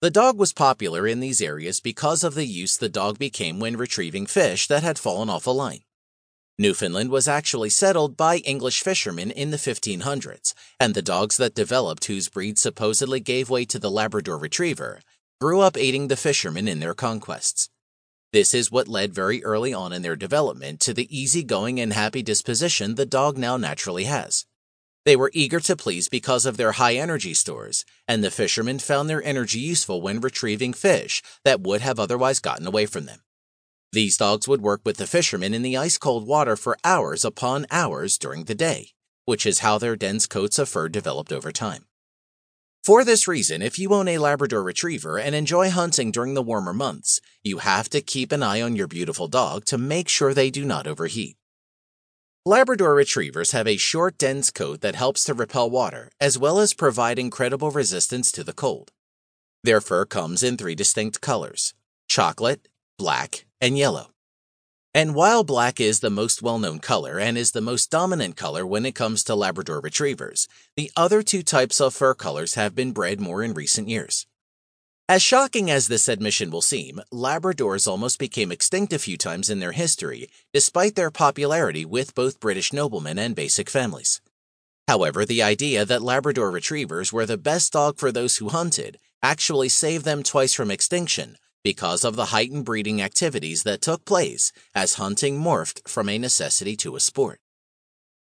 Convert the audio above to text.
The dog was popular in these areas because of the use the dog became when retrieving fish that had fallen off a line. Newfoundland was actually settled by English fishermen in the 1500s, and the dogs that developed whose breed supposedly gave way to the Labrador Retriever grew up aiding the fishermen in their conquests. This is what led very early on in their development to the easygoing and happy disposition the dog now naturally has. They were eager to please because of their high energy stores, and the fishermen found their energy useful when retrieving fish that would have otherwise gotten away from them. These dogs would work with the fishermen in the ice cold water for hours upon hours during the day, which is how their dense coats of fur developed over time. For this reason, if you own a Labrador Retriever and enjoy hunting during the warmer months, you have to keep an eye on your beautiful dog to make sure they do not overheat. Labrador Retrievers have a short, dense coat that helps to repel water, as well as provide incredible resistance to the cold. Their fur comes in three distinct colors chocolate, black, and yellow. And while black is the most well known color and is the most dominant color when it comes to Labrador retrievers, the other two types of fur colors have been bred more in recent years. As shocking as this admission will seem, Labradors almost became extinct a few times in their history, despite their popularity with both British noblemen and basic families. However, the idea that Labrador retrievers were the best dog for those who hunted actually saved them twice from extinction because of the heightened breeding activities that took place as hunting morphed from a necessity to a sport.